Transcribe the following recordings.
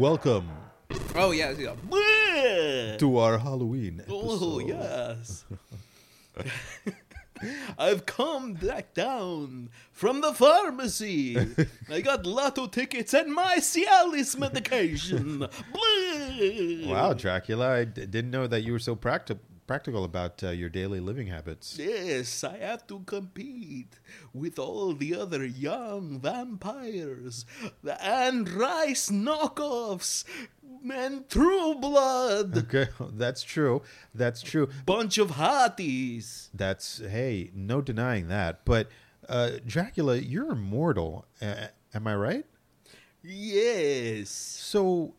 Welcome Oh yeah, yeah. To our Halloween Oh episode. yes. I've come back down from the pharmacy. I got lotto tickets and my Cialis medication. Wow, Dracula! I d- didn't know that you were so practi- practical about uh, your daily living habits. Yes, I have to compete with all the other young vampires the Anne Rice knockoffs and True Blood. Okay, that's true. That's true. Bunch of hotties. That's hey, no denying that. But uh, Dracula, you're immortal. Uh, am I right? Yes. So,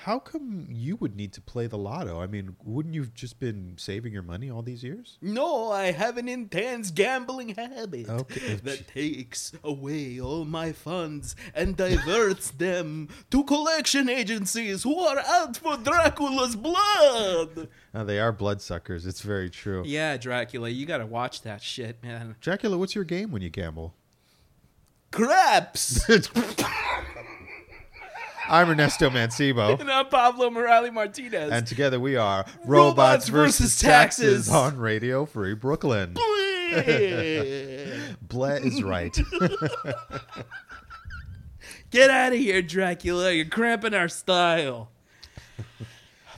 how come you would need to play the lotto? I mean, wouldn't you've just been saving your money all these years? No, I have an intense gambling habit Okay. that takes away all my funds and diverts them to collection agencies who are out for Dracula's blood. Uh, they are bloodsuckers. It's very true. Yeah, Dracula, you gotta watch that shit, man. Dracula, what's your game when you gamble? Craps! I'm Ernesto Mancibo. and I'm Pablo Morales Martinez. And together we are Robots Robots, versus versus Taxes Taxes. on Radio Free Brooklyn. Bleh. Blair is right. Get out of here, Dracula. You're cramping our style.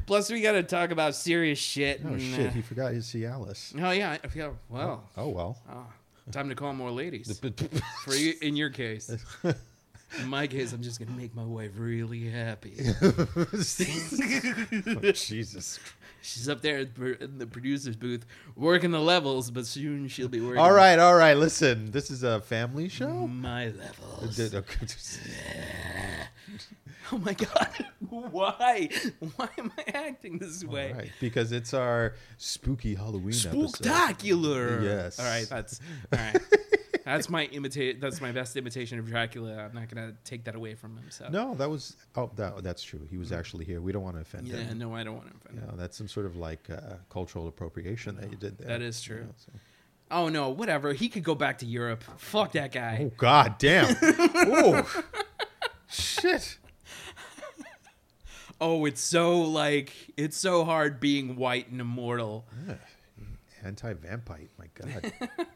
Plus, we gotta talk about serious shit. oh and, shit, uh, he forgot his Cialis. Oh yeah, I feel well. Oh well. Oh, time to call more ladies. For you, in your case, in my case, I'm just gonna make my wife really happy. Oh, Jesus. She's up there in the producer's booth working the levels, but soon she'll be working. All right, all right. Listen, this is a family show. my levels. Oh my god, why? Why am I acting this All way? right, because it's our spooky Halloween episode. Yes. All right, that's all right. That's my imitate. That's my best imitation of Dracula. I'm not gonna take that away from him. So No, that was oh that, that's true. He was actually here. We don't want to offend him. yeah, him. no, I don't want to offend. him. That's some sort of like uh, cultural appropriation that you did there. That is true. Yeah, so- Oh no, whatever. He could go back to Europe. Fuck that guy. Oh God damn! oh shit! Oh, it's so like it's so hard being white and immortal. Anti-vampite. My God.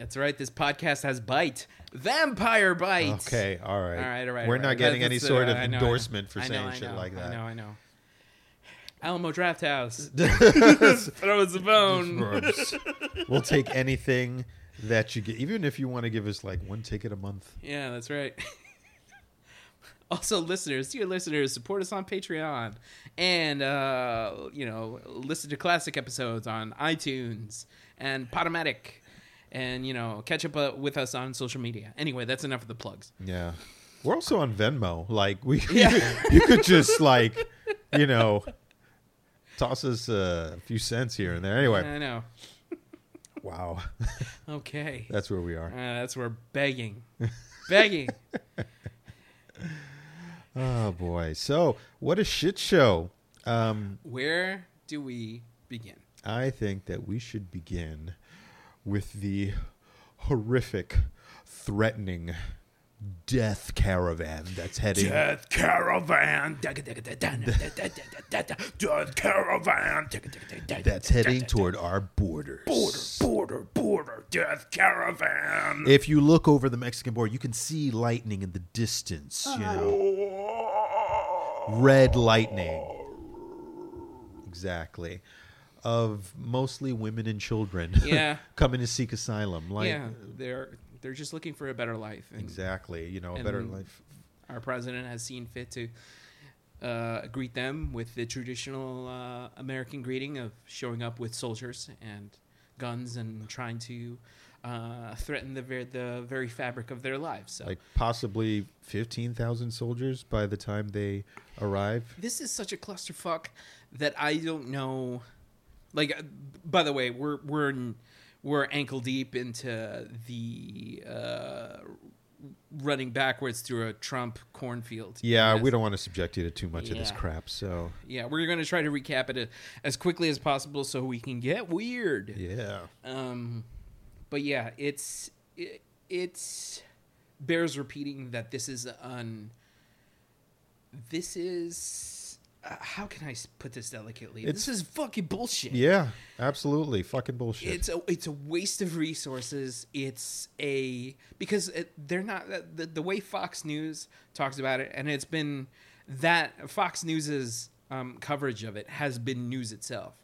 That's right. This podcast has bite. Vampire bite. Okay. All right. All right. All right. We're all not right. getting any That's, uh, sort of know, endorsement for know, saying I shit like that. I know. I know. Alamo Drafthouse. Throw us a bone. we'll take anything that you get, even if you want to give us like one ticket a month. Yeah, that's right. also, listeners, dear listeners, support us on Patreon, and uh, you know, listen to classic episodes on iTunes and Podomatic, and you know, catch up uh, with us on social media. Anyway, that's enough of the plugs. Yeah. We're also on Venmo. Like we, Yeah. you could just like, you know, toss us a few cents here and there. Anyway, I know. wow, Okay, that's where we are. uh, that's where begging, begging. Oh boy. So what a shit show. Um, Where do we begin? I think that we should begin with the horrific, threatening death caravan that's heading. Death caravan. Death caravan. That's heading toward our borders. border, border, border. Death caravan. If you look over the Mexican border, you can see lightning in the distance. You know, red lightning. Exactly. Of mostly women and children. Yeah. coming to seek asylum. Like yeah, they're they're just looking for a better life. And exactly. You know, a better life. Our president has seen fit to uh, greet them with the traditional uh, American greeting of showing up with soldiers and guns and trying to uh, threaten the ver- the very fabric of their lives. So Like possibly fifteen thousand soldiers by the time they arrive. this is such a clusterfuck that I don't know. Like, uh, by the way, we're we're in, we're ankle deep into the uh, running backwards through a Trump cornfield. Yeah, we don't want to subject you to too much of this crap. So Yeah, we're going to try to recap it as quickly as possible so we can get weird. yeah, Um, but yeah, it's it, it's bears repeating that this is an this is uh, how can I put this delicately? It's- this is fucking bullshit. Yeah, absolutely. Fucking bullshit. It's a it's a waste of resources. It's a because it, they're not the, the way Fox News talks about it, and it's been that Fox News's um, coverage of it has been news itself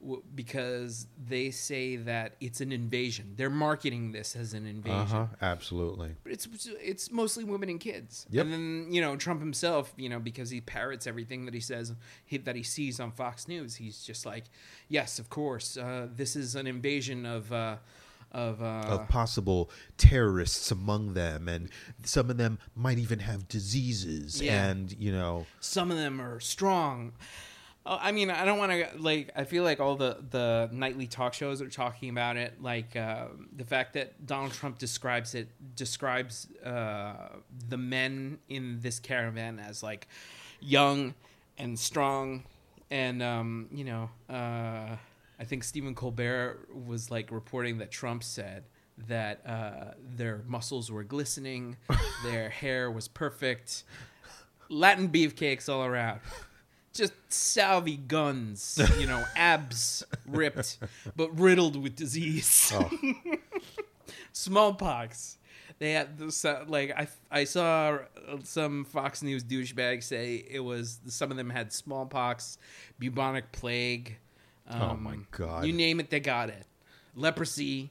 w- because they say that it's an invasion. They're marketing this as an invasion. uh huh. Absolutely. But it's it's mostly women and kids. Yep. And then you know Trump himself, you know, because he parrots everything that he says he, that he sees on Fox News. He's just like, yes, of course, uh, this is an invasion of uh, of, uh, of possible terrorists among them, and some of them might even have diseases, Yeah. and you know, some of them are strong. Uh, I mean, I don't want to like. I feel like all the the nightly talk shows are talking about it, like uh, the fact that Donald Trump describes it describes uh, the men in this caravan as like young and strong, and um, you know, uh, I think Stephen Colbert was like reporting that Trump said that uh, their muscles were glistening, their hair was perfect, Latin beefcakes all around. Just salvi guns, you know, abs ripped, but riddled with disease. oh, Smallpox. They had this, uh, like I, I saw some Fox News douchebag say it was some of them had smallpox, bubonic plague. Um, Oh, my God. You name it, they got it. Leprosy.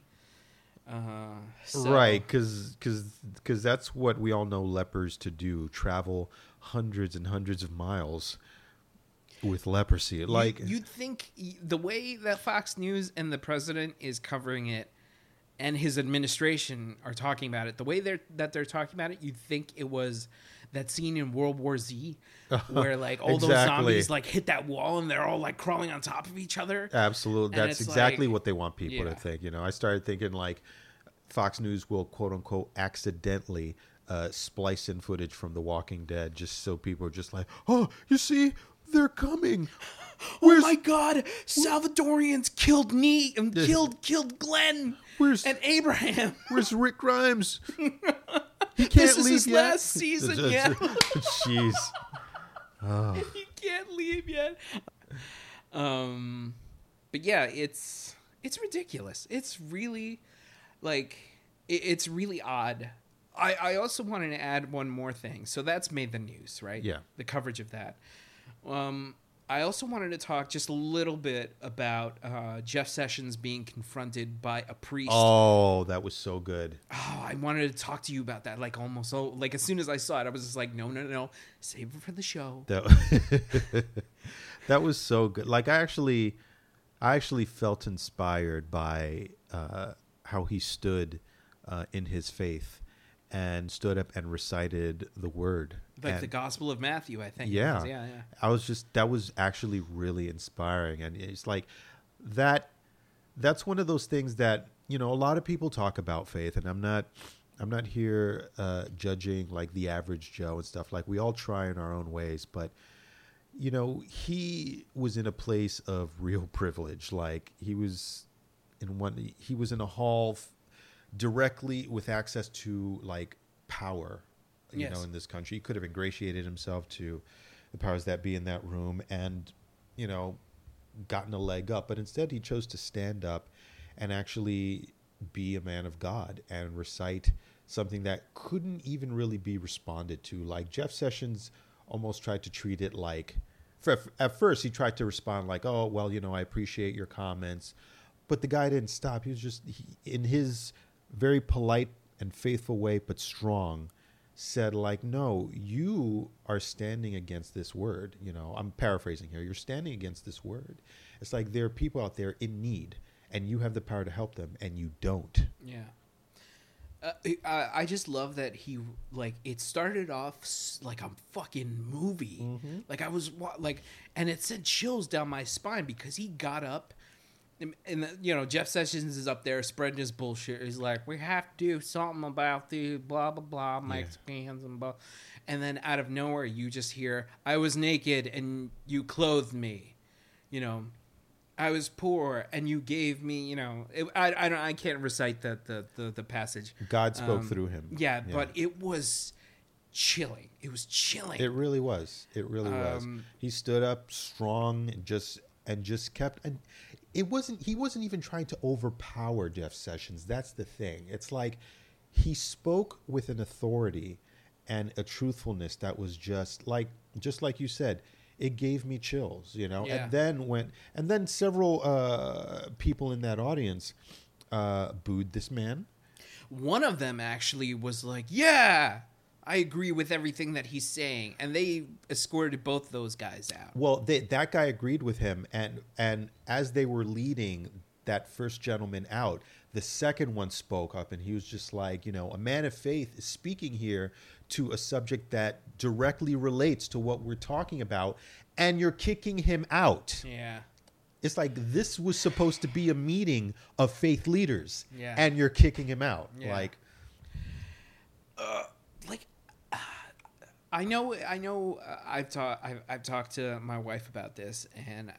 Uh, so- right? Because because that's what we all know lepers to do: travel hundreds and hundreds of miles with leprosy. Like, you, you'd think the way that Fox News and the president is covering it, and his administration are talking about it, the way they're that they're talking about it, you'd think it was that scene in World War Z where like all those zombies like hit that wall and they're all like crawling on top of each other. Absolutely. And That's exactly like- what they want people Yeah. to think. You know, I started thinking like Fox News will quote unquote accidentally uh, splice in footage from The Walking Dead just so people are just like, oh, you see, they're coming. oh my god, Salvadorians killed Negan killed killed Glenn Where's and Abraham. Where's Rick Grimes? He can't This is his yet. last season, yeah. Jeez. He can't leave yet. Um, but yeah, it's it's ridiculous. It's really like it, it's really odd. I I also wanted to add one more thing. So that's made the news, right? Yeah. the coverage of that. Um, I also wanted to talk just a little bit about uh, Jeff Sessions being confronted by a priest. Oh, that was so good. Oh, I wanted to talk to you about that. Like almost, so like as soon as I saw it, I was just like, no, no, no, save it for the show. That that was so good. Like I actually, I actually felt inspired by uh, how he stood uh, in his faith and stood up and recited the word. Like And the Gospel of Matthew, I think. yeah, yeah, yeah. I was just that was actually really inspiring, and it's like that. That's one of those things that you know a lot of people talk about faith, and I'm not. I'm not here uh, judging like the average Joe and stuff. Like we all try in our own ways, but you know he was in a place of real privilege. Like he was in one. He was in a hall f- directly with access to like power. You Yes. know, in this country, he could have ingratiated himself to the powers that be in that room, and you know, gotten a leg up. But instead, he chose to stand up and actually be a man of God and recite something that couldn't even really be responded to. Like Jeff Sessions almost tried to treat it like. For, at first, he tried to respond like, "Oh, well, you know, I appreciate your comments," but the guy didn't stop. He was just he, in his very polite and faithful way, but strong, said like, "No, you are standing against this word." You know, I'm paraphrasing here. You're standing against this word. It's like there are people out there in need, and you have the power to help them, and you don't. Yeah. Uh, I, I just love that he like it started off like a fucking movie. Like I was like, and it sent chills down my spine because he got up, and, you know Jeff Sessions is up there spreading his bullshit. He's like, we have to do something about the blah blah blah Mexicans and blah, and then out of nowhere you just hear, "I was naked and you clothed me," you know, I was poor, and you gave me, you know, it, I, I don't, I can't recite the the the, the passage. God spoke Um, through him. Yeah, but it was chilling. It was chilling. It really was. It really was. Um, He stood up strong and just and just kept and it wasn't he wasn't even trying to overpower Jeff Sessions. That's the thing. It's like he spoke with an authority and a truthfulness that was just like just like you said, it gave me chills, you know. Yeah. And then when and then several uh people in that audience uh booed this man. One of them actually was like, "Yeah, I agree with everything that he's saying," and they escorted both those guys out. Well, they, that guy agreed with him, and and as they were leading that first gentleman out, the second one spoke up, and he was just like, you know, a man of faith is speaking here to a subject that directly relates to what we're talking about, and you're kicking him out. Yeah. It's like this was supposed to be a meeting of faith leaders, Yeah. and you're kicking him out. Yeah. Like, like I know I know uh, I've talked I've, I've talked to my wife about this and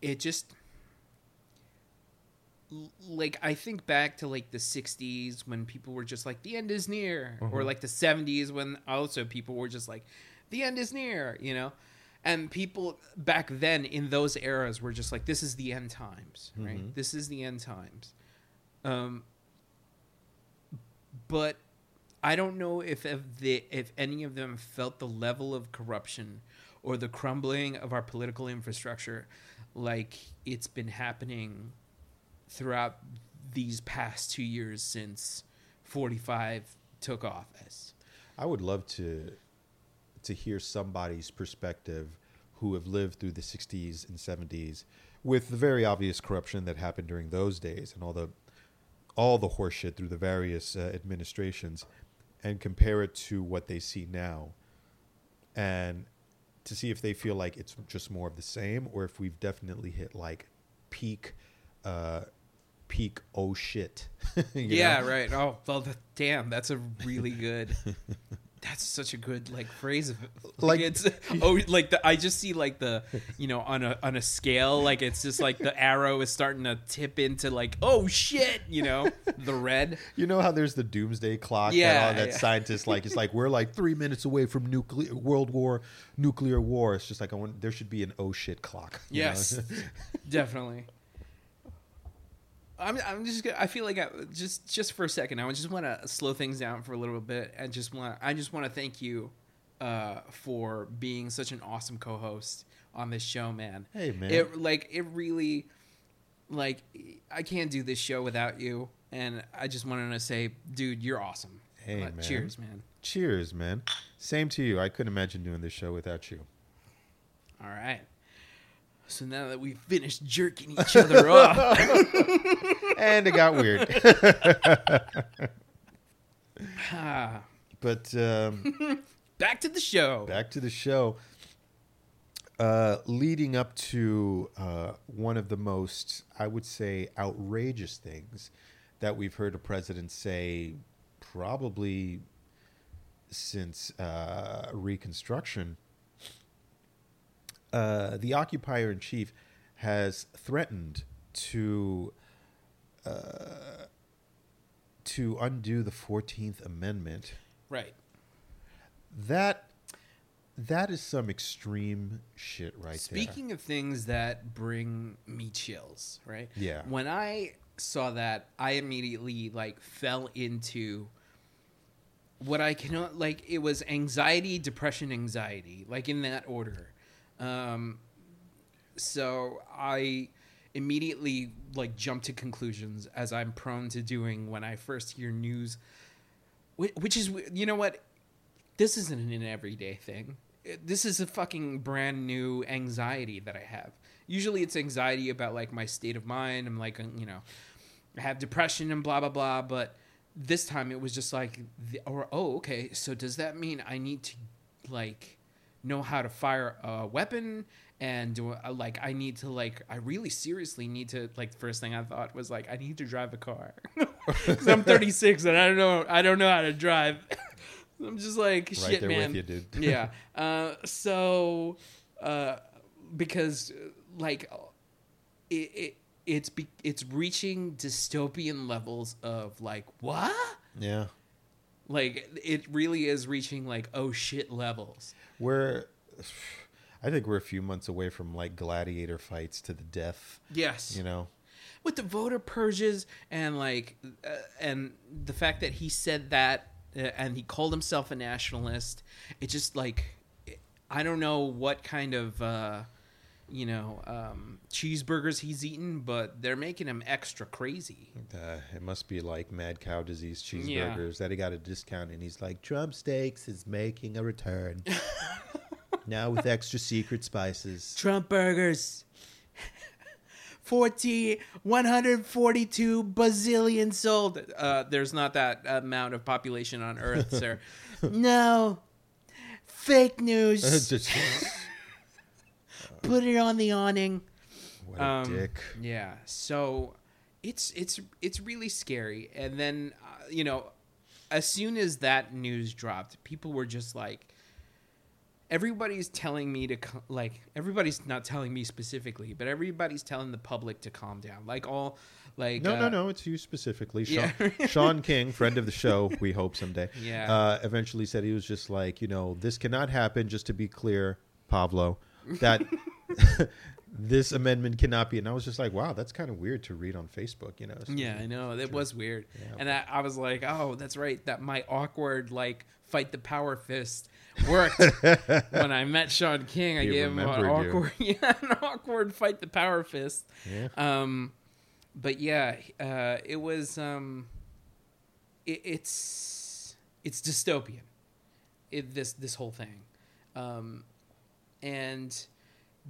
it just like I think back to like the 60s when people were just like the end is near or like the 70s when also people were just like the end is near you know? And people back then in those eras were just like this is the end times right? This is the end times. Um but I don't know if if, if any of them felt the level of corruption or the crumbling of our political infrastructure like it's been happening throughout these past two years since 45 took office. I would love to to hear somebody's perspective who have lived through the 60s and 70s with the very obvious corruption that happened during those days and all the all the horseshit through the various uh, administrations and compare it to what they see now and to see if they feel like it's just more of the same or if we've definitely hit like peak uh peak oh shit yeah, know? right. Oh, well, the, damn, that's a really good. That's such a good like phrase of it. Like, Like- it's oh like the I just see like the you know on a on a scale like it's just like the arrow is starting to tip into like oh shit you know the red You know how there's the doomsday clock Yeah, that, all that yeah. scientists like it's like we're like three minutes away from nuclear world war nuclear war. It's just like I want there should be an oh shit clock. you know? Yes, definitely. I'm, I'm just gonna, I feel like I, just just for a second I just want to slow things down for a little bit and just want I just want to thank you uh, for being such an awesome co-host on this show, man. Hey, man. It like it really like I can't do this show without you, and I just wanted to say, dude, you're awesome. Hey, Uh, man. Cheers, man. Cheers, man. Same to you. I couldn't imagine doing this show without you. All right. So now that we've finished jerking each other off. And it got weird. ah, but um, back to the show. back to the show. Uh, leading up to uh, one of the most, I would say, outrageous things that we've heard a president say, probably since uh, Reconstruction. Uh, the occupier in chief has threatened to uh, to undo the Fourteenth Amendment. Right. That that is some extreme shit right there. Speaking of things that bring me chills, right? Yeah. When I saw that, I immediately like fell into what I cannot like. It was anxiety, depression, anxiety, like in that order. Um, so I immediately like jump to conclusions as I'm prone to doing when I first hear news, which is you know what this isn't an everyday thing. This is a fucking brand new anxiety that I have. Usually it's anxiety about like my state of mind. I'm like, you know, I have depression and blah blah blah. But this time it was just like, or oh, okay. So does that mean I need to like know how to fire a weapon? And like I need to like I really seriously need to like the first thing I thought was like I need to drive a car because I'm 36 and I don't know I don't know how to drive. I'm just like Right shit, there man. with you, dude. yeah. Uh, so, uh, because like it, it it's be, it's reaching dystopian levels of like what Yeah. like it really is reaching like oh shit levels We're, I think we're a few months away from like gladiator fights to the death. yes You know. with the voter purges and like uh, and the fact that he said that uh, and he called himself a nationalist it just like i don't know what kind of uh you know um cheeseburgers he's eaten but they're making him extra crazy. Uh, it must be like mad cow disease Yeah. cheeseburgers that he got a discount, and he's like, Trump Steaks is making a return. Now with extra secret spices. trump burgers. 40 142 bazillion sold. Uh there's not that amount of population on earth sir. No. Fake news put it on the awning what a Um, dick. Yeah. So it's it's it's really scary. And then uh, you know, as soon as that news dropped, people were just like everybody's telling me to like everybody's not telling me specifically, but everybody's telling the public to calm down. Like all like No, uh, no, no. It's you specifically. Sean, Yeah. Shaun King, friend of the show, we hope someday. Yeah. Uh, eventually said he was just like, you know, this cannot happen. Just to be clear, Pablo, that this amendment cannot be. And I was just like, wow, that's kind of weird to read on Facebook. You know. So- Yeah, I know. That was weird. Yeah. And I, I was like, oh, that's right. That my awkward, like, fight the power fist worked. when I met Shaun King, I He gave him an you. awkward, yeah, an awkward fight the power fist. Yeah. Um, but yeah, uh, it was, um, it, it's, it's dystopian. It, this, this whole thing. Um, and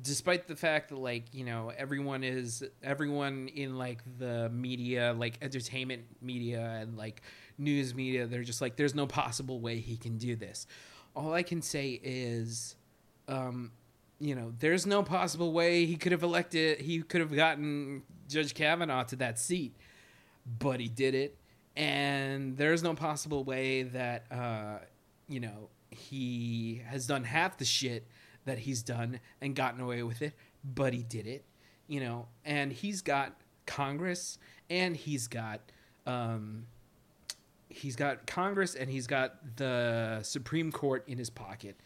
despite the fact that like you know everyone is everyone in like the media like entertainment media and like news media they're just like there's no possible way he can do this. All i can say is um you know there's no possible way he could have elected he could have gotten judge kavanaugh to that seat but he did it. And there's no possible way that uh you know he has done half the shit that he's done and gotten away with it but he did it you know and he's got congress and he's got um he's got congress and he's got the supreme court in his pocket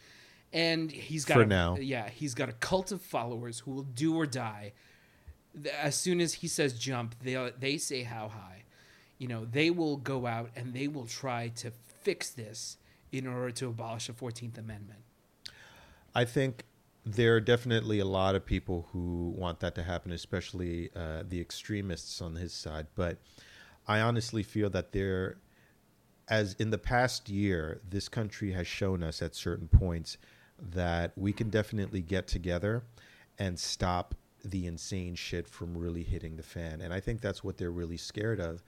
and he's got For a, now. yeah he's got a cult of followers who will do or die as soon as he says jump, they they say how high. You know, they will go out and they will try to fix this in order to abolish the Fourteenth Amendment. I think there are definitely a lot of people who want that to happen, especially uh, the extremists on his side. But I honestly feel that there, as in the past year, this country has shown us at certain points that we can definitely get together and stop the insane shit from really hitting the fan. And I think that's what they're really scared of,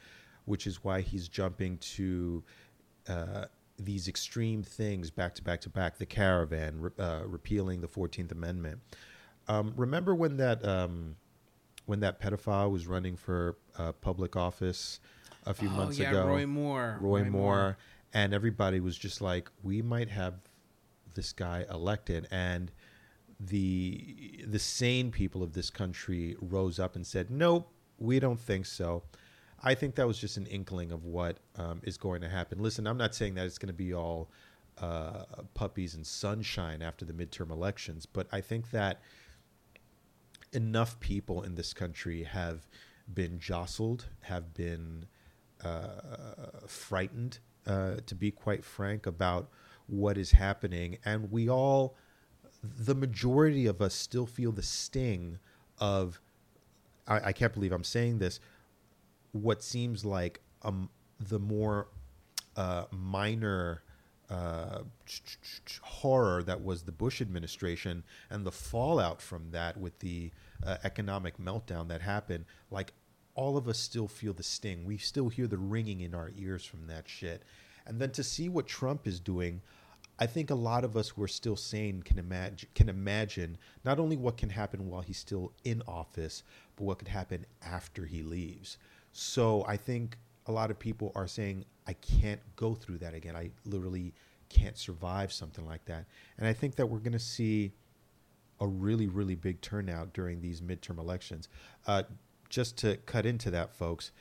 which is why he's jumping to uh, these extreme things back to back to back the caravan, re- uh, repealing the 14th Amendment. Um, remember when that um, when that pedophile was running for uh, public office a few oh months yeah, ago? Roy Moore. Roy, Moore, and everybody was just like, we might have this guy elected, and the the sane people of this country rose up and said, nope, we don't think so. I think that was just an inkling of what um, is going to happen. Listen, I'm not saying that it's going to be all uh, puppies and sunshine after the midterm elections, but I think that enough people in this country have been jostled, have been uh, frightened, uh, to be quite frank, about what is happening. And we all, the majority of us, still feel the sting of, I, I can't believe I'm saying this, what seems like um, the more uh, minor uh, horror that was the Bush administration and the fallout from that with the uh, economic meltdown that happened. Like all of us still feel the sting. We still hear the ringing in our ears from that shit. And then to see what Trump is doing, I think a lot of us who are still sane can imagine can imagine not only what can happen while he's still in office, but what could happen after he leaves. So I think a lot of people are saying, I can't go through that again. I literally can't survive something like that. And I think that we're going to see a really, really big turnout during these midterm elections. Uh, just to cut into that, folks,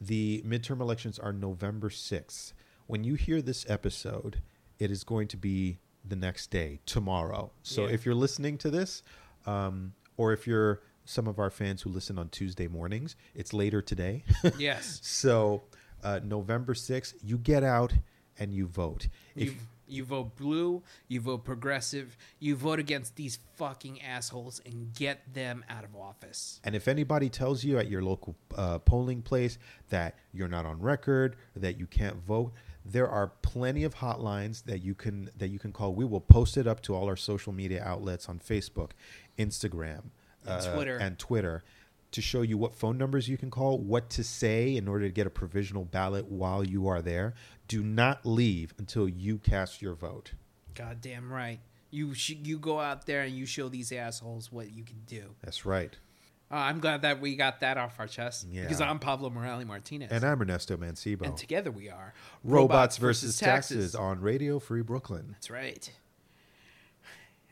the midterm elections are November 6th. When you hear this episode, it is going to be the next day, tomorrow. So Yeah. if you're listening to this, um, or if you're some of our fans who listen on Tuesday mornings, it's later today. Yes. so uh, November 6th, you get out and you vote. If, You you vote blue, you vote progressive, you vote against these fucking assholes and get them out of office. And if anybody tells you at your local uh, polling place that you're not on record, that you can't vote, there are plenty of hotlines that you can that you can call. We will post it up to all our social media outlets on Facebook, Instagram, And Twitter. and Twitter to show you what phone numbers you can call, what to say in order to get a provisional ballot while you are there. Do not leave until you cast your vote. Goddamn right. You sh- you go out there and you show these assholes what you can do. That's right. Uh, I'm glad that we got that off our chest Yeah. because I'm Pablo Morales Martinez, And I'm Ernesto Mancebo. and together we are Robots, versus taxes on Radio Free Brooklyn. That's right.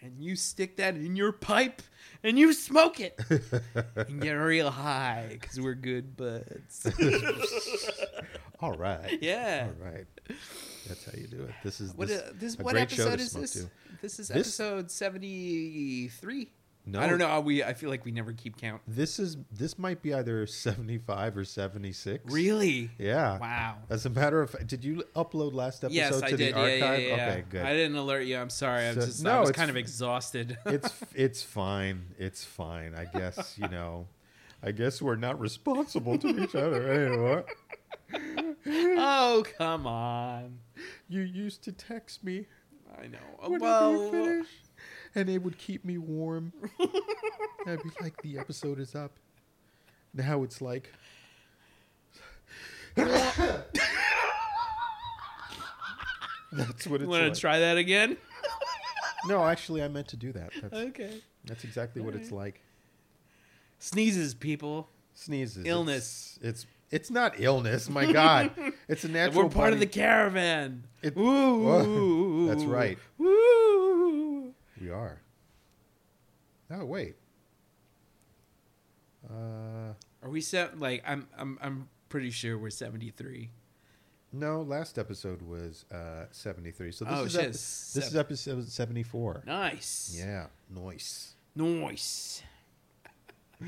And you stick that in your pipe and you smoke it and get real high because we're good buds. All right. yeah. All right. That's how you do it. This is What this, uh, this what episode is this? This is This- episode seventy three. No, I don't know. We I feel like we never keep count. This is this might be either seventy five or seventy six. Really? Yeah. Wow. As a matter of fact, did you upload last episode Yes, to I the did. Yeah, archive? yeah, yeah. Okay, good. I didn't alert you. I'm sorry. I was just no, I was kind of exhausted. it's it's fine. It's fine. I guess you know. I guess we're not responsible to each other anymore. oh come on! You used to text me I know. whenever well, you finish, and it would keep me warm. I'd be like, the episode is up. Now it's like, that's what you it's want like. to try that again? no, actually, I meant to do that. That's, Okay. that's exactly what it's like. Sneezes, people. Sneezes, Illness. It's, it's it's not illness. My God, it's a natural. We're part of the caravan. It- Woo! That's right. Woo! We are. Oh wait. Uh, Are we set? Like, I'm, I'm, I'm pretty sure we're 73. no. Last episode was uh, seventy three. So this Oh, is epi- this is episode seventy four. Nice. Yeah, nice. Nice. Oh,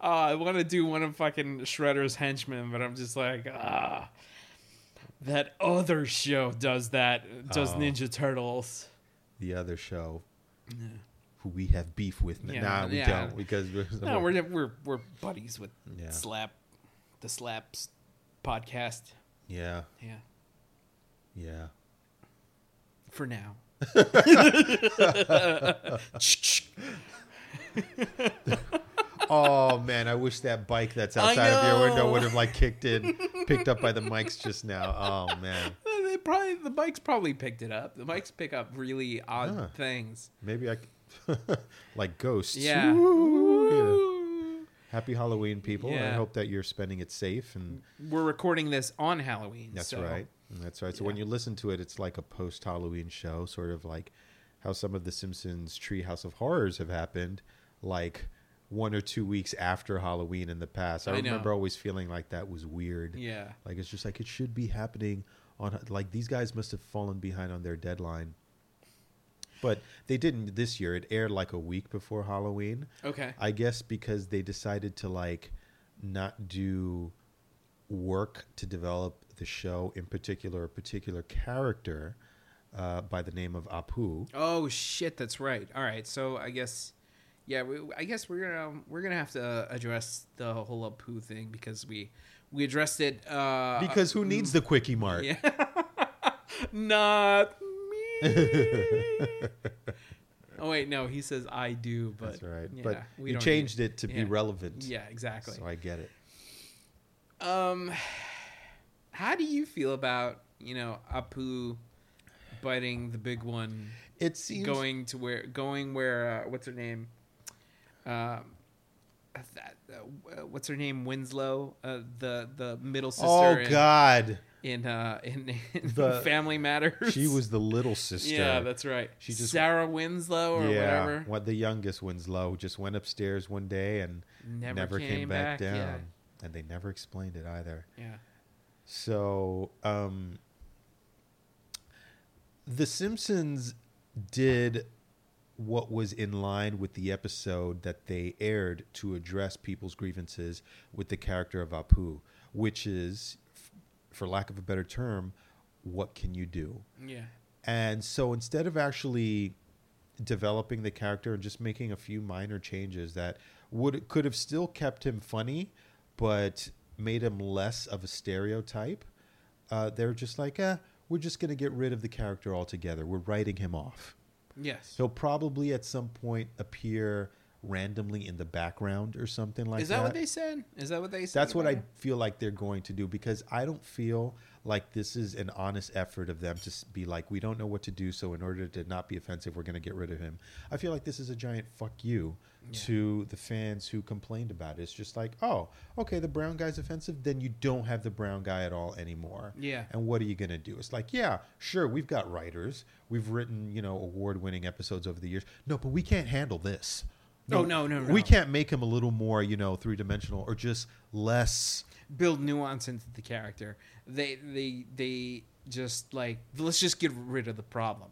I want to do one of fucking Shredder's henchmen, but I'm just like, ah. That other show does that, does Oh. Ninja Turtles. The other show, Yeah. who we have beef with. Yeah, nah, we yeah. don't because we're, No, we're, we're, we're buddies with. Slap, the Slaps podcast. yeah, Yeah. yeah. For now. Oh man, I wish that bike that's outside of your window would have like kicked in, picked up by the mics just now. Oh man, They probably the bikes probably picked it up. The bikes pick up really odd Huh. things. maybe I, like ghosts. Yeah. Ooh. Happy Halloween, people! I hope that you're spending it safe, and We're recording this on Halloween. that's so- right. That's right. So when you listen to it, it's like a post-Halloween show, sort of like how some of the Simpsons Treehouse of Horrors have happened, like one or two weeks after Halloween in the past. I, I know. remember always feeling like that was weird. Yeah. Like it's just like it should be happening on like these guys must have fallen behind on their deadline. But they didn't this year. It aired like a week before Halloween. Okay. I guess because they decided to like not do work to develop the show, in particular a particular character uh, by the name of Apu. Oh shit, that's right. All right, so I guess, yeah, we, I guess we're gonna we're gonna have to address the whole Apu thing because we we addressed it. Uh, Because who needs the quickie mart? Yeah. Not me. oh wait, no, he says I do, but That's right. yeah, but we you changed it to be relevant. Yeah, exactly. So I get it. Um, how do you feel about you know Apu biting the big one, It seems going to where going where uh, what's her name? Um, uh, what's her name? Winslow, uh, the the middle sister. Oh in- God. in uh in, in The- Family Matters. She was the little sister. Yeah, that's right. She just- Sarah Winslow or yeah, whatever. what the youngest Winslow just went upstairs one day and Never, never, came, back, down, Yeah. and they never explained it either. yeah. So, um, The Simpsons did what was in line with the episode that they aired to address people's grievances with the character of Apu, which is, for lack of a better term, what can you do? Yeah. And so instead of actually developing the character and just making a few minor changes that would could have still kept him funny, but made him less of a stereotype, uh, they're just like, eh, we're just going to get rid of the character altogether. We're writing him off. Yes. He'll probably at some point appear randomly in the background or something like Is that, what they said? Is that what they said? that's what I feel like they're going to do because I don't feel like this is an honest effort of them to be like, we don't know what to do, so in order to not be offensive, we're going to get rid of him. I feel like this is a giant fuck you Yeah. to the fans who complained about it. It's just like, oh, okay, the brown guy's offensive, then you don't have the brown guy at all anymore. Yeah. And what are you going to do? It's like, yeah, sure, we've got writers, we've written, you know, award-winning episodes over the years. No, but we can't handle this. Oh, no, no, no. We can't make him a little more, you know, three-dimensional or just less build nuance into the character. They they they just like let's just get rid of the problem.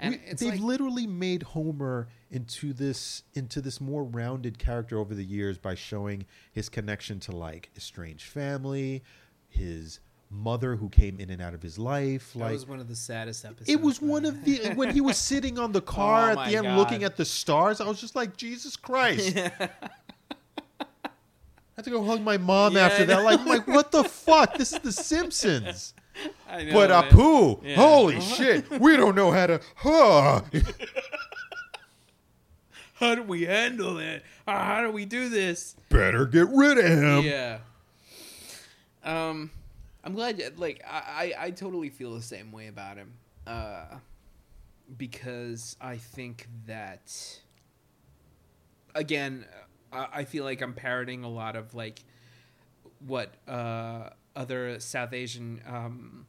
And We- they've like literally made Homer into this into this more rounded character over the years by showing his connection to like estranged family, his mother who came in and out of his life. that Like was one of the saddest episodes. it was one of the when he was sitting on the car Oh at the end God. looking at the stars. I was just like, Jesus Christ! I had to go hug my mom Yeah, after that. Like, like, what the fuck? This is The Simpsons. Know, but man. Apu, Yeah. holy shit, we don't know how to. Huh. How do we handle it? How do we do this? Better get rid of him. yeah. Um, I'm glad. you- Like, I, I I totally feel the same way about him. Uh, because I think that again, I, I feel like I'm parroting a lot of like what uh other South Asian um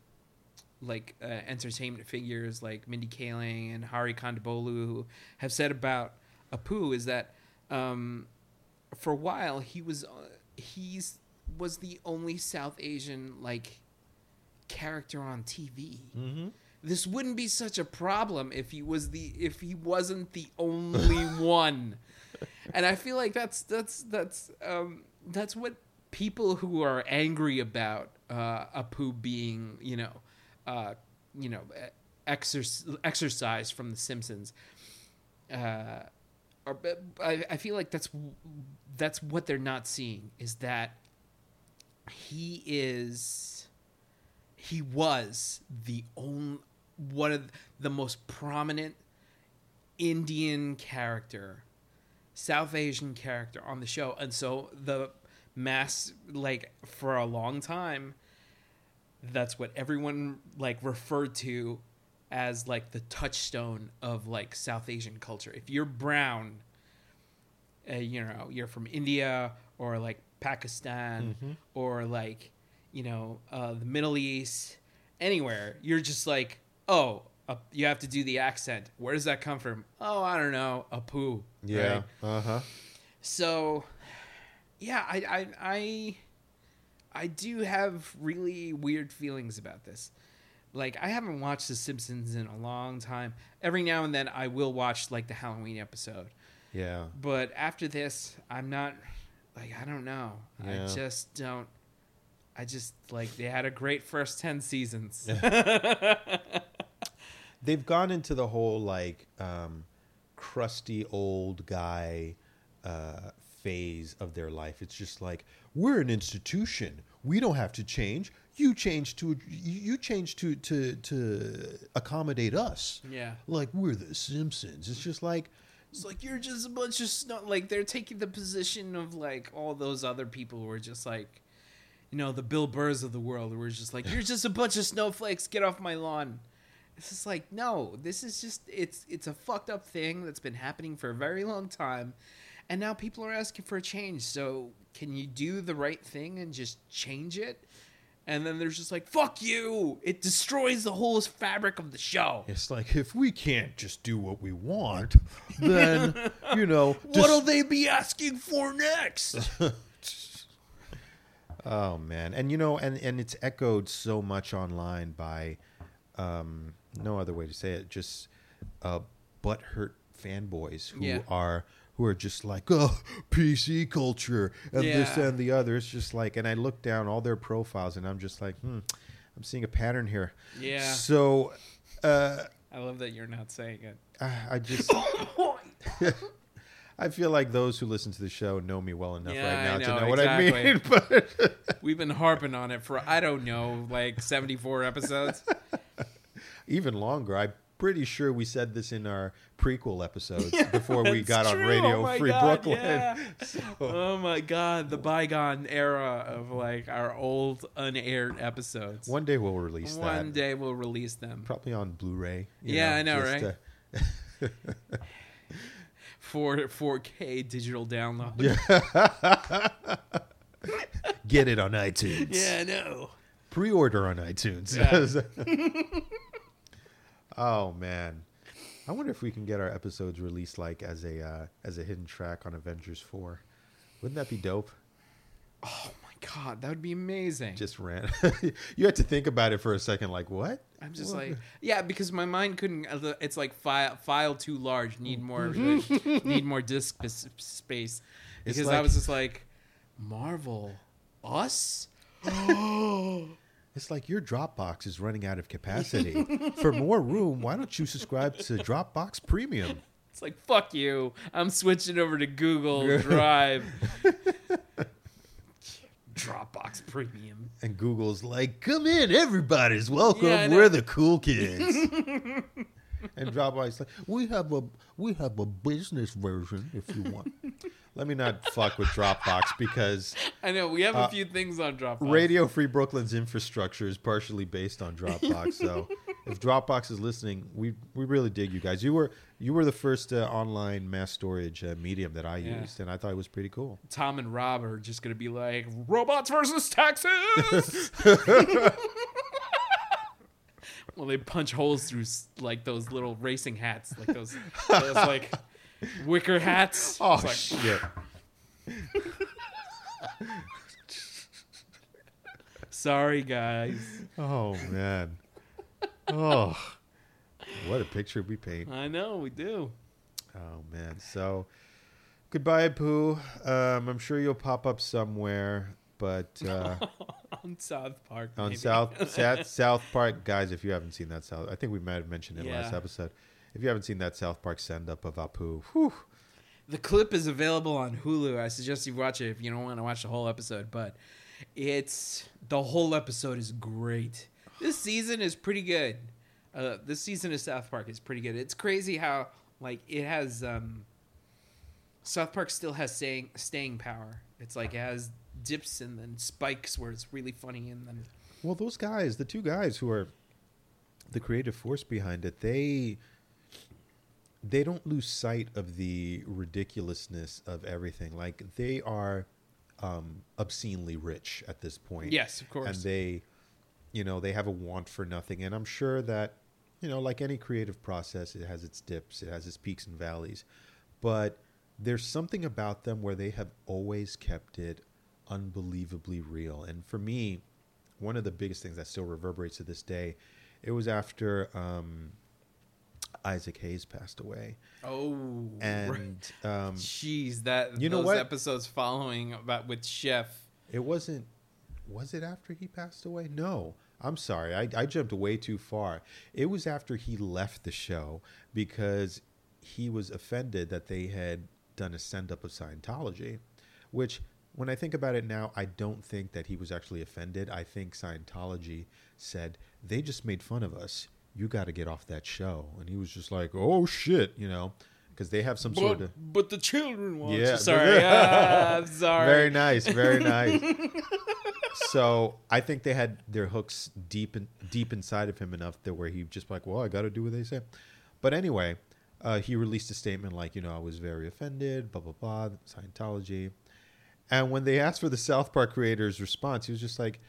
like uh, entertainment figures like Mindy Kaling and Hari Kondabolu have said about Apu is that um, for a while he was uh, he's was the only South Asian like character on TV. Mm-hmm. This wouldn't be such a problem if he was the if he wasn't the only one. And I feel like that's that's that's um, that's what people who are angry about uh, Apu being you know uh, you know exer- exercised from The Simpsons. Uh, or, I, I feel like that's that's what they're not seeing is that he is he was the only one of the most prominent Indian character, South Asian character on the show, and so the mass like for a long time, that's what everyone like referred to as like the touchstone of like South Asian culture. If you're brown, uh, you know you're from India or like Pakistan Mhm. or like you know uh, the Middle East, anywhere, you're just like, oh, uh, you have to do the accent. Where does that come from? Oh, I don't know, Apu. Yeah. right? Uh huh. So, yeah, I, I, I, I do have really weird feelings about this. Like, I haven't watched The Simpsons in a long time. Every now and then, I will watch like the Halloween episode, Yeah. but after this, I'm not. Like, I don't know. Yeah. I just don't. I just like they had a great first ten seasons. They've gone into the whole like um, crusty old guy uh, phase of their life. It's just like we're an institution. We don't have to change. You change to you change to to to accommodate us. yeah. Like we're the Simpsons. It's just like It's like you're just a bunch of snow. Like they're taking the position of like all those other people who are just like, you know, the Bill Burrs of the world, who are just like, you're just a bunch of snowflakes. Get off my lawn. It's just like, no, this is just it's it's a fucked up thing that's been happening for a very long time, and now people are asking for a change. So can you do the right thing and just change it? and then there's just like fuck you it destroys the whole fabric of the show It's like if we can't just do what we want, then you know. what'll they be asking for next oh man, and you know, and and it's echoed so much online by, um, no other way to say it, just uh, butthurt fanboys who Yeah. are who are just like, oh, PC culture and this and the other. It's just like, and I look down all their profiles, and I'm just like, hmm, I'm seeing a pattern here. yeah So, uh, i love that you're not saying it I I just. I feel like those who listen to the show know me well enough Yeah, right now I to know, know what I mean. But we've been harping on it for i don't know like 74 episodes even longer, I'm pretty sure we said this in our prequel episodes before we got on. Radio Oh Free God, Brooklyn. yeah. So- oh my god the bygone era of like our old unaired episodes one day we'll release them. One that. day we'll release them Probably on Blu-ray. Yeah, I know, right? uh, for 4K digital download. get it on iTunes. Yeah, I know. Pre-order on iTunes. Yeah. Oh man, I wonder if we can get our episodes released like as a uh, as a hidden track on Avengers Four. Wouldn't that be dope? Oh my god, that would be amazing. Just ran. you had to think about it for a second. Like what? I'm just What? like, yeah, because my mind couldn't. uh, It's like file file too large. Need more. need more disk sp- space. Because I was just like, Marvel, us. It's like your Dropbox is running out of capacity. For more room, why don't you subscribe to Dropbox Premium? It's like fuck you. I'm switching over to Google Drive. Dropbox Premium. And Google's like, come in, everybody's welcome. Yeah, We're the cool kids. and Dropbox is like, we have a we have a business version if you want. Let me not fuck with Dropbox because I know we have a Uh, few things on Dropbox. Radio Free Brooklyn's infrastructure is partially based on Dropbox. so if Dropbox is listening, we we really dig you guys. You were you were the first uh, online mass storage uh, medium that I Yeah. used, and I thought it was pretty cool. Tom and Rob are just gonna be like robots versus taxes. well, they punch holes through like those little racing hats, like those, those like wicker hats. Oh like, shit! Sorry, guys. Oh man! Oh, what a picture we paint. I know we do. Oh man! So goodbye, Pooh. Um, I'm sure you'll pop up somewhere, but. Uh, on South Park. on maybe. South, South South Park, guys. If you haven't seen that South, I think we might have mentioned it last episode. If you haven't seen that South Park send up of Apu, whew, The clip is available on Hulu. I suggest you watch it if you don't want to watch the whole episode, but it's the whole episode is great. This season is pretty good. Uh, this season of South Park is pretty good. It's crazy how like it has um, South Park still has staying staying power. It's like it has dips and then spikes where it's really funny and then well, those guys, the two guys who are the creative force behind it, they they don't lose sight of the ridiculousness of everything. Like they are um, obscenely rich at this point. yes, of course. and they you know they have a want for nothing and i'm sure that you know like any creative process it has its dips it has its peaks and valleys but there's something about them where they have always kept it unbelievably real and for me one of the biggest things that still reverberates to this day it was after um, isaac hayes passed away oh, right. and um, jeez, that You know what? episodes following about with Chef. It wasn't. Was it after he passed away? No. I'm sorry. I, I jumped way too far. It was after he left the show because he was offended that they had done a send up of Scientology, which, when I think about it now, I don't think that he was actually offended. I think Scientology said, they just made fun of us. You got to get off that show. And he was just like, oh shit, you know, because they have some sort of. but the children want Yeah. Sorry. ah, sorry. Very nice, very nice. so I think they had their hooks deep in, deep inside of him enough that where he just like, well, I got to do what they say. But anyway, uh, he released a statement like, you know, I was very offended, blah blah blah, Scientology. And when they asked for the South Park creators' response, he was just like,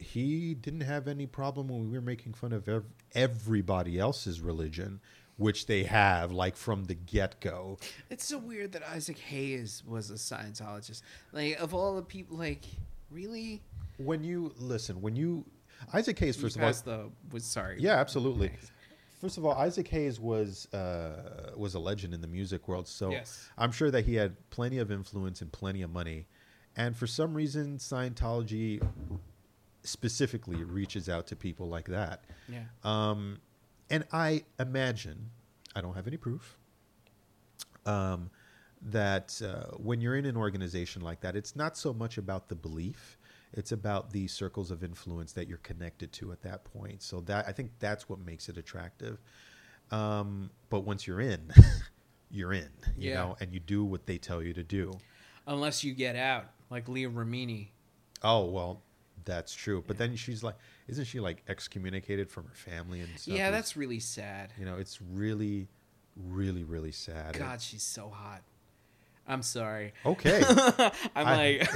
he didn't have any problem when we were making fun of ev- everybody else's religion, which they have like from the get go. It's so weird that Isaac Hayes was a Scientologist. Like of all the people, like really. When you listen, when you Isaac Hayes, first of all, the was sorry. yeah, absolutely. First of all, Isaac Hayes was uh, was a legend in the music world, so Yes. I'm sure that he had plenty of influence and plenty of money. And for some reason, Scientology specifically reaches out to people like that. Yeah. Um, and I imagine, I don't have any proof, um, that uh, when you're in an organization like that, it's not so much about the belief; it's about the circles of influence that you're connected to at that point. So that I think that's what makes it attractive. Um, but once you're in, you're in, you Yeah. know, and you do what they tell you to do. Unless you get out, like Leah Remini. Oh well, that's true. But then she's like, isn't she like excommunicated from her family and stuff? Yeah, that's really sad. you know, it's really, really, really sad. God, she's so hot. I'm sorry. Okay. I'm I- like,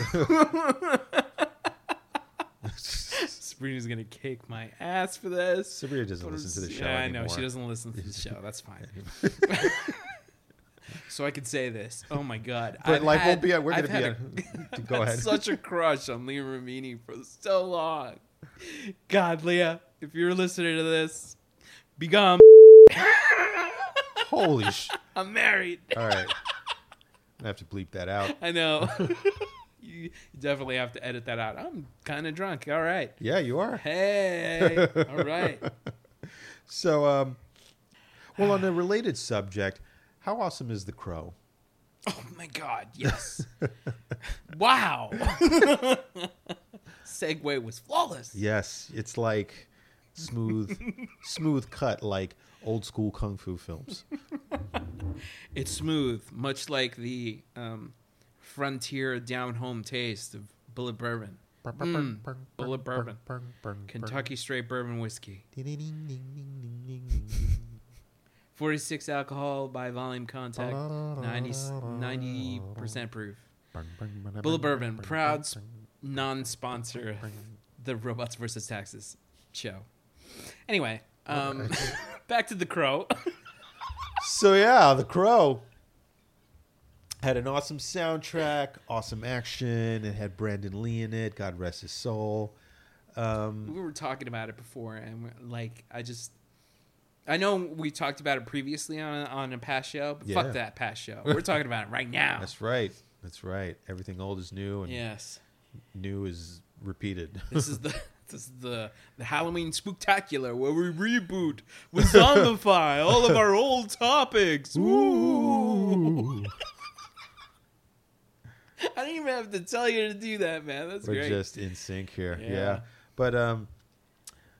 Sabrina's gonna kick my ass for this. Sabrina doesn't listen to the show Yeah, I know she doesn't listen to the show. That's fine. So I could say this. Oh my god! But I've like, had, we'll be. We're I've gonna be. had a- go ahead. Such a crush on Leah Remini for so long. God, Leah, if you're listening to this, be gone. Holy sh! I'm married. All right. I have to bleep that out. I know. you definitely have to edit that out. I'm kind of drunk. All right. Yeah, you are. Hey. All right. So, um, well, on a related subject, how awesome is the crow? Oh my God. Yes. wow. Segue was flawless. Yes, it's like smooth, smooth cut, like old school kung fu films. It's smooth, much like the um, frontier down home taste of Bulleit Bourbon. Mm, Bulleit Bourbon. Kentucky straight bourbon whiskey. 46 alcohol by volume contact, 90, percent proof. Bulleit Bourbon, proud s- non sponsor of the Robots versus Taxes show. Anyway, um, back to the crow. So yeah, The Crow had an awesome soundtrack, awesome action. It had Brandon Lee in it. God rest his soul. Um, we were talking about it before, and like, I just. I know we talked about it previously on on a past show, but Yeah. fuck that past show. We're talking about it right now. that's right. That's right. Everything old is new, and Yes, new is repeated. this is the this is the the Halloween spooktacular where we reboot, we zombify all of our old topics. Ooh. I didn't even have to tell you to do that, man. That's We're great. just in sync here. Yeah. Yeah. But um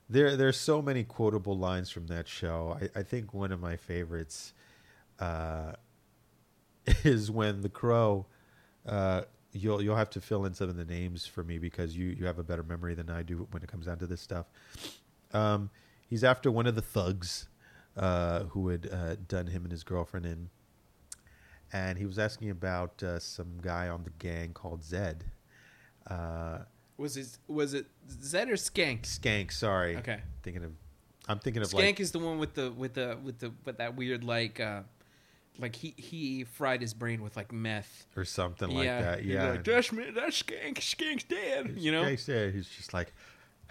there there's so many quotable lines from that show. I, I think one of my favorites uh is when the crow uh you'll you'll have to fill in some of the names for me because you you have a better memory than I do when it comes down to this stuff. Um he's after one of the thugs uh who had uh, done him and his girlfriend in and he was asking about uh, some guy on the gang called Zed. Was it was it Zed or Skank? Skank, sorry. Okay. Thinking of, I'm thinking of like Skank like is the one with the with the with the with that weird like uh like he he fried his brain with like meth. or something like that. Yeah. like, that's me, that's Skank. Skank's dead. You know. Skank said he's just like,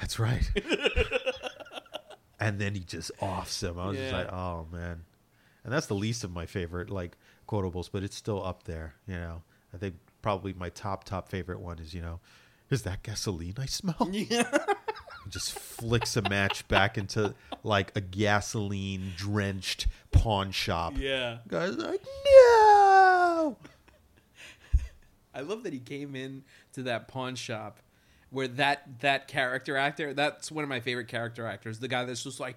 that's right. and then he just offs him. I was just like, oh man. And that's the least of my favorite like quotables, but it's still up there. You know, I think probably my top top favorite one is you know, is that gasoline I smell? Yeah. Just flicks a match back into like a gasoline drenched pawn shop. yeah. Guys like, no. I love that he came in to that pawn shop where that that character actor. That's one of my favorite character actors. The guy that's just like.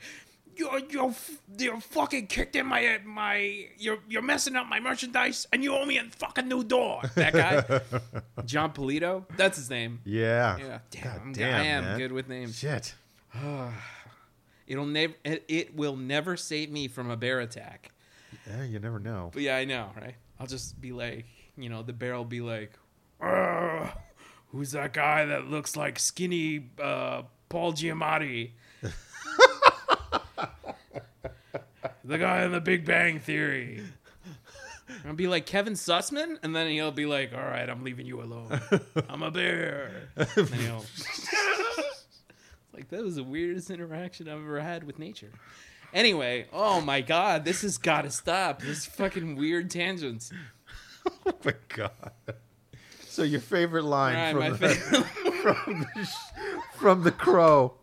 You're, you're, you're fucking kicked in my my you're you're messing up my merchandise and you owe me a fucking new door. That guy, Jon Polito, that's his name. Yeah. Yeah, damn, God I'm, damn, I am man. good with names. Shit. It'll never it, it will never save me from a bear attack. Yeah, you never know. But yeah, I know, right? I'll just be like, you know, the bear will be like, who's that guy that looks like skinny uh, Paul Giamatti? The guy in the Big Bang Theory. I'll be like Kevin Sussman, and then he'll be like, "All right, I'm leaving you alone. I'm a bear." And he'll- like that was the weirdest interaction I've ever had with nature. Anyway, oh my god, this has got to stop. This fucking weird tangents. oh my god. So your favorite line right, from, the, favorite. from, the, from the crow.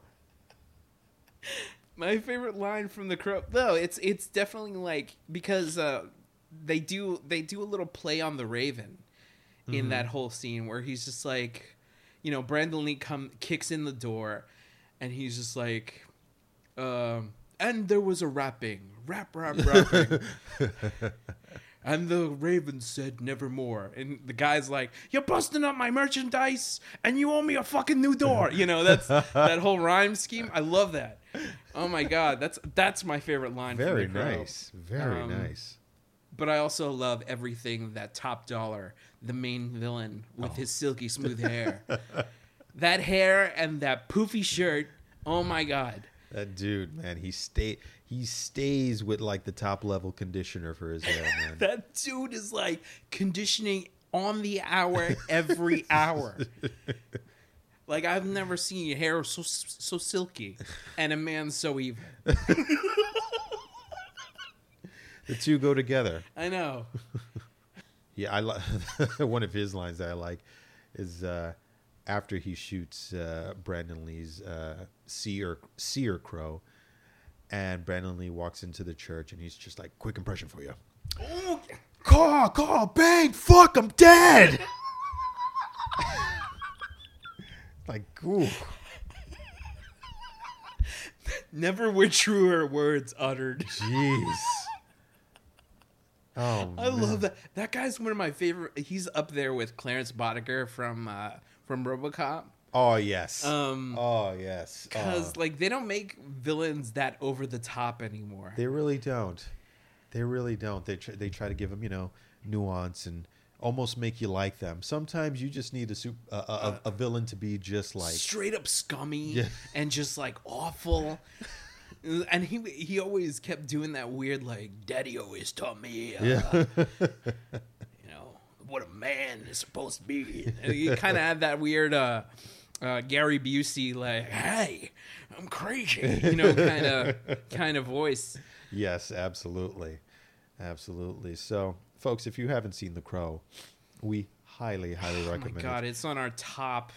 My favorite line from the crow. though, it's it's definitely like because uh, they do they do a little play on the Raven in that whole scene where he's just like, you know, Brandon Lee come kicks in the door, and he's just like, um, and there was a rapping, rap, rap, rapping. And the Raven said nevermore. And the guy's like, You're busting up my merchandise and you owe me a fucking new door. You know, that's that whole rhyme scheme. I love that. Oh my god, that's that's my favorite line from Very nice. Very Um, nice. But I also love everything that Top Dollar, the main villain with Oh. his silky smooth hair. that hair and that poofy shirt. Oh my god. That dude, man, he stay he stays with like the top level conditioner for his hair, man. That dude is like conditioning on the hour every hour. Like I've never seen hair so so silky and a man so evil. the two go together. I know. Yeah, I like one of his lines that I like is uh, after he shoots uh, Brandon Lee's uh, seer seer crow, and Brandon Lee walks into the church and he's just like, "Quick impression for you." Ooh, Call, call, bang, fuck, I'm dead. Like, ooh, never were truer words uttered. jeez. Oh, I love that. That guy's one of my favorite. He's up there with Clarence Boddicker from uh, from RoboCop. Oh yes. Um, oh yes. because Oh. like they don't make villains that over the top anymore. They really don't. They really don't. They tr- they try to give them, you know, nuance and almost make you like them. Sometimes you just need a sup- a, a, a, a villain to be just like straight up scummy Yeah. and just like awful. And he he always kept doing that weird like daddy always taught me uh, yeah. you know what a man is supposed to be. And he kind of had that weird uh, uh, Gary Busey like hey I'm crazy you know kind of kind of voice. yes, absolutely, absolutely. So, folks, if you haven't seen The Crow, we highly, highly Oh my recommend god, it. it's on our top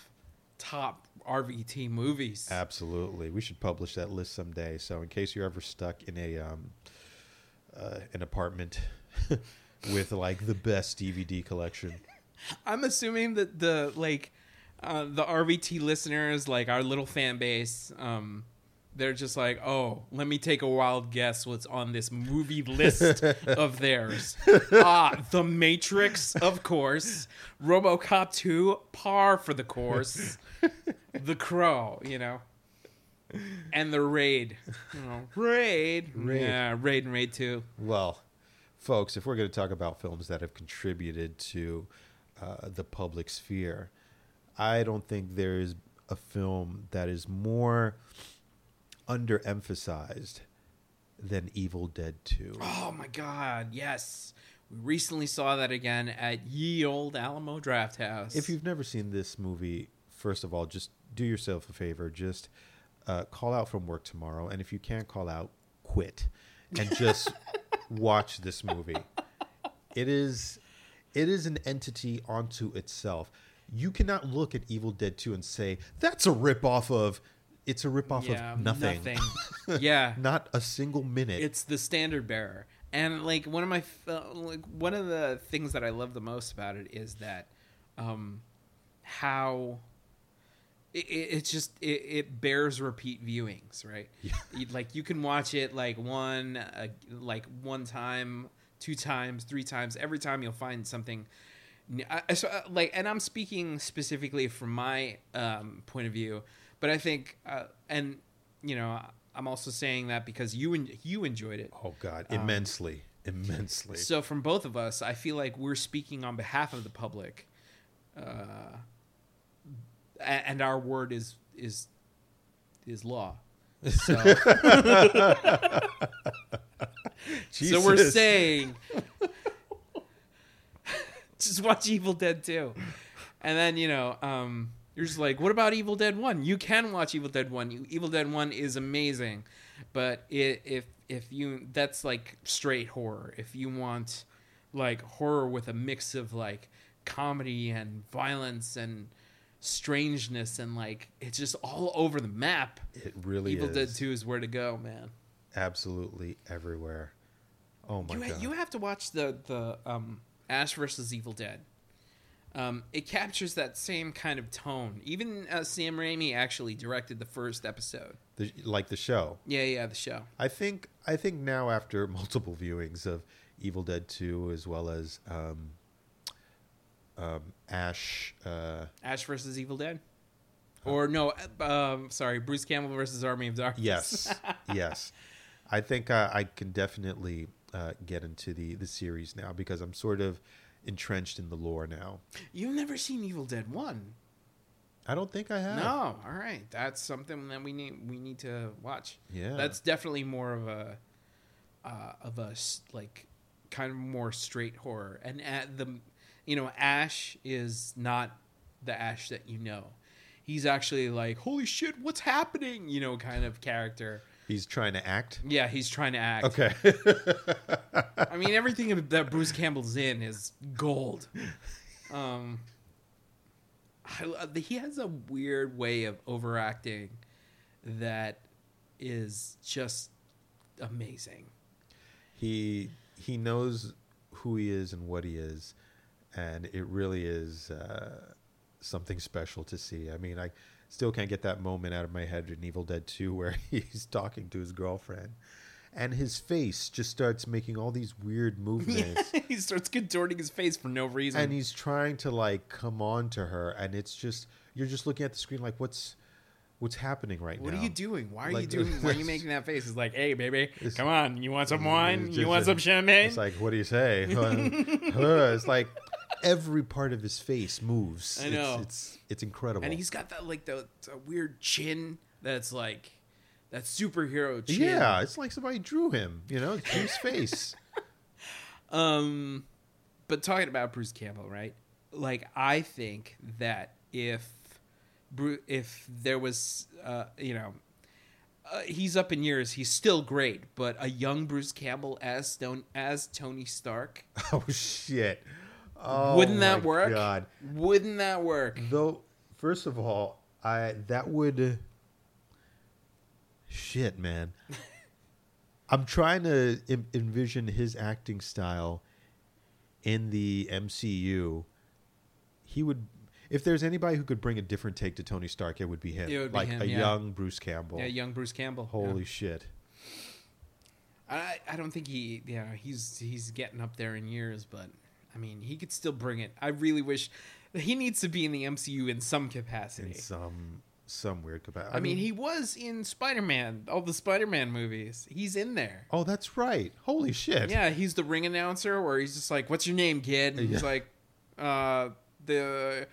top RVT movies. Absolutely, we should publish that list someday. So, in case you're ever stuck in a um, uh, an apartment with like the best DVD collection. I'm assuming that the like uh, the RVT listeners, like our little fan base, um, they're just like, oh, let me take a wild guess what's on this movie list of theirs. Ah, The Matrix, of course. RoboCop 2, par for the course. The Crow, you know. And the Raid. You know, Raid. Raid. Yeah, Raid and Raid 2. Well, folks, if we're going to talk about films that have contributed to uh, the public sphere, I don't think there is a film that is more underemphasized than Evil Dead 2. Oh my god, yes. We recently saw that again at ye old Alamo Drafthouse. If you've never seen this movie, first of all, just do yourself a favor. Just uh, call out from work tomorrow. And if you can't call out, quit. And just watch this movie. It is it is an entity onto itself. You cannot look at Evil Dead 2 and say, that's a ripoff of it's a ripoff yeah, of nothing. nothing. yeah. Not a single minute. It's the standard bearer. And like one of my like one of the things that I love the most about it is that um how it, it, it's just it, it bears repeat viewings, right? You- like you can watch it like one uh, like one time, two times, three times. Every time you'll find something. I- so, uh, like, and I'm speaking specifically from my um, point of view, but I think, uh, and you know, I'm also saying that because you en- you enjoyed it. oh god, immensely, immensely. So from both of us, I feel like we're speaking on behalf of the public uh, and our word is is is law. So, so we're saying just watch Evil Dead 2. And then, you know, um you're just like, what about Evil Dead 1? You can watch Evil Dead 1. Evil Dead 1 is amazing. But it, if if you that's like straight horror. If you want like horror with a mix of like comedy and violence and strangeness and like it's just all over the map. It really Evil is. Dead 2 is where to go, man. Absolutely everywhere. Oh my you, god. you have to watch the the um, Ash versus Evil Dead. Um, it captures that same kind of tone. Even uh, Sam Raimi actually directed the first episode. The- like the show. Yeah, yeah, the show. I think I think now after multiple viewings of Evil Dead 2 as well as um, um, Ash uh, Ash versus Evil Dead. Or no, uh, um, sorry, Bruce Campbell versus Army of Darkness. yes yes I think uh, I can definitely uh, get into the the series now because I'm sort of entrenched in the lore now. You've never seen Evil Dead One? I don't think I have. No. All right, that's something that we need we need to watch. Yeah. That's definitely more of a uh, of a like kind of more straight horror. And at the you know Ash is not the Ash that you know. He's actually like holy shit, what's happening? You know, kind of character. He's trying to act. Yeah, he's trying to act. Okay. I mean, everything that Bruce Campbell's in is gold. Um, I, he has a weird way of overacting that is just amazing. he he knows who he is and what he is, and it really is uh, something special to see. I mean, I still can't get that moment out of my head in Evil Dead 2 where he's talking to his girlfriend, and his face just starts making all these weird movements. he starts contorting his face for no reason. and he's trying to like come on to her and it's just you're just looking at the screen like what's what's happening right what now What are you doing? Why are you doing? Why are you making that face? It's like, hey, baby, come on. You want some it's wine? You just want some champagne? it's like what do you say it's like every part of his face moves I It's- know. it's it's, incredible and he's got that like the, the weird chin that's like that superhero chin. yeah it's like somebody drew him you know his face Um, but talking about Bruce Campbell, right? Like, I think that if Bru- if there was, uh, you know, uh, he's up in years, he's still great, but a young Bruce Campbell as Stone as Tony Stark, oh shit oh, wouldn't that work? god Wouldn't that work? Though, first of all, I that would shit, man. I'm trying to Im- envision his acting style in the MCU. He would, if there's anybody who could bring a different take to Tony Stark, it would be him. It would be like him, a yeah. young Bruce Campbell. Yeah, young Bruce Campbell. yeah. Holy shit! I I don't think he yeah he's he's getting up there in years, but I mean he could still bring it. I really wish he needs to be in the MCU in some capacity. In some some weird capacity. I mean, he was in Spider Man, all the Spider Man movies. He's in there. Oh, that's right. Holy shit! Yeah, he's the ring announcer where he's just like, "What's your name, kid?" And he's Yeah. like, "Uh, the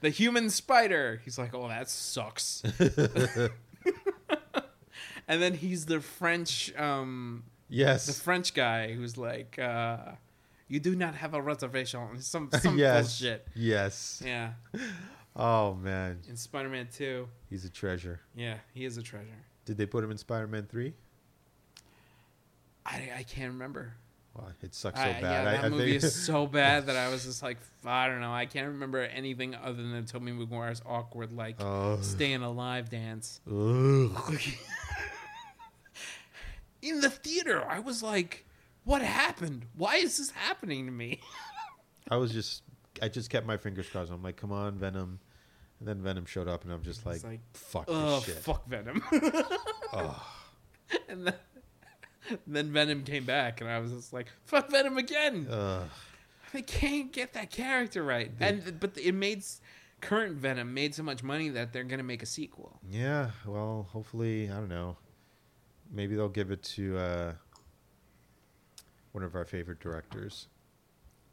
the human spider." He's like, "Oh, that sucks." and then he's the French, um, Yes. the French guy who's like, uh, "You do not have a reservation." Some some yes. bullshit. Yes. Yeah, Oh man, in Spider Man Two. he's a treasure. Yeah, he is a treasure. Did they put him in Spider-Man three? I, I can't remember. Wow, it sucks so I- bad. Yeah, that I, I movie think- is so bad that I was just like, I don't know. I can't remember anything other than Tobey Maguire's awkward, like, Oh. staying alive dance. In the theater, I was like, what happened? Why is this happening to me? I was just, I just kept my fingers crossed. I'm like, come on, Venom. And then Venom showed up, and I'm just like, like, fuck oh, this shit. fuck Venom. And then, then Venom came back, and I was just like, fuck Venom again. Ugh. They can't get that character right. And But it made, current Venom made so much money that they're going to make a sequel. Yeah. Well, hopefully, I don't know. Maybe they'll give it to uh, one of our favorite directors.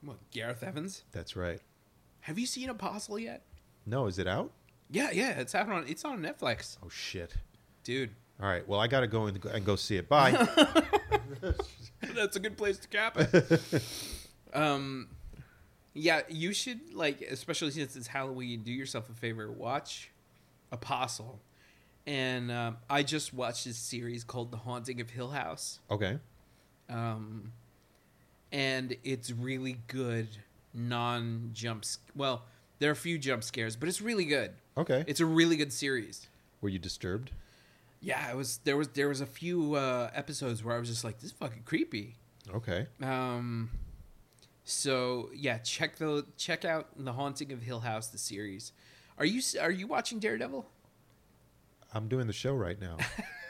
What, Gareth Evans? That's right. Have you seen Apostle yet? No, is it out? Yeah, yeah, it's out on it's on Netflix, Oh shit! dude. All right, well I gotta go and go, and go see it. Bye. That's a good place to cap it. um, yeah, you should like, especially since it's Halloween. Do yourself a favor, watch Apostle. And um, I just watched this series called The Haunting of Hill House. okay. um, and it's really good non jump. Well, there are a few jump scares, but it's really good. Okay. It's a really good series. Were you disturbed? Yeah, it was. There was there was a few uh, episodes where I was just like, this is fucking creepy. Okay. Um, so yeah, check the check out the Haunting of Hill House, the series. Are you are you watching Daredevil? I'm doing the show right now.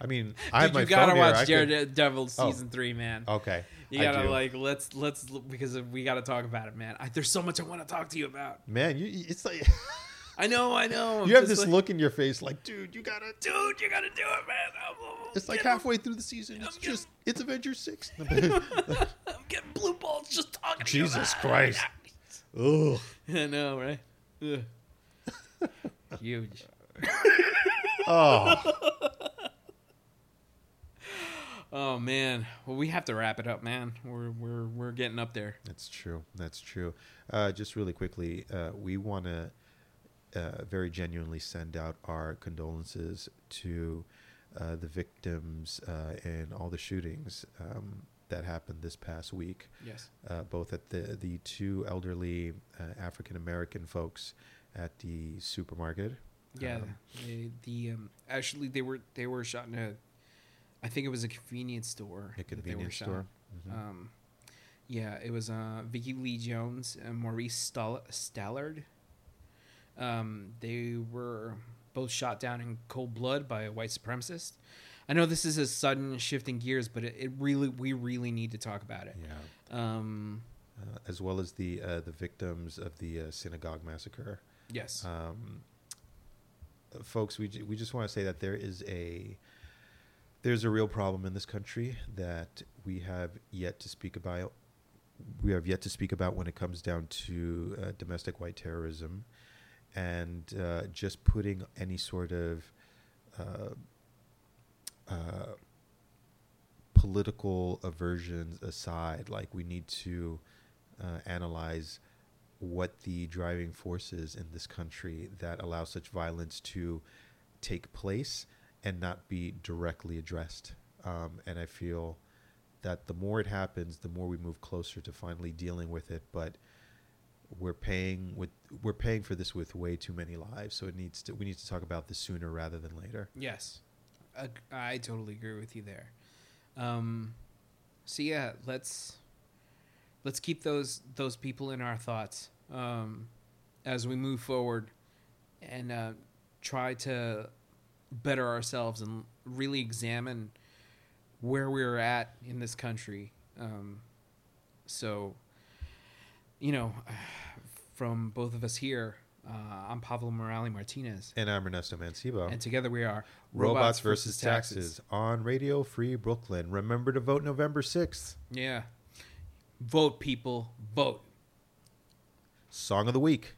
I mean, I have Dude, my you gotta phone here. watch I could- Daredevil Oh. season three, man. Okay. You I gotta do. like let's let's because we gotta talk about it, man. I, there's so much I want to talk to you about. Man, you it's like I know, I know. I'm you have just this like, look in your face like, dude, you gotta dude. You gotta do it, man. I'm, It's like getting- halfway through the season. It's getting- just it's Avengers 6. I'm getting blue balls just talking. Jesus to you about Christ. Ugh. I know, right? Ugh. Huge. Oh. Oh man. Well, we have to wrap it up, man. We're we're we're getting up there. That's true. That's true. Uh, just really quickly, uh, we want to uh, very genuinely send out our condolences to uh, the victims uh, in all the shootings um, that happened this past week, Yes. uh, both at the the two elderly uh, African American folks at the supermarket. Yeah. Um, the the um, actually they were they were shot in a, I think it was a convenience store. A that they were convenience store. Mhm. Um, yeah, it was uh, Vickie Lee Jones and Maurice Stall- Stallard. Um, they were both shot down in cold blood by a white supremacist. I know this is a sudden shift in gears, but it, it really we really need to talk about it. yeah. Um, Uh, as well as the uh, the victims of the uh, synagogue massacre. yes. um, folks, we ju- we just want to say that there is a there's a real problem in this country that we have yet to speak about. We have yet to speak about when it comes down to uh, domestic white terrorism, and uh, just putting any sort of uh, uh, political aversions aside. Like we need to uh, analyze what the driving forces in this country that allow such violence to take place and not be directly addressed. Um, and I feel that the more it happens, the more we move closer to finally dealing with it. But we're paying with we're paying for this with way too many lives. So it needs to we need to talk about this sooner rather than later. Yes, Ag- I totally agree with you there. Um, so yeah, let's let's keep those those people in our thoughts um, as we move forward and uh, try to better ourselves and really examine where we're at in this country. Um, so, you know, from both of us here, uh, I'm Pablo Morales Martinez. And I'm Ernesto Mancibo. And together we are Robots versus taxes on Radio Free Brooklyn. Remember to vote November 6th. Yeah. Vote, people. Vote. Song of the week.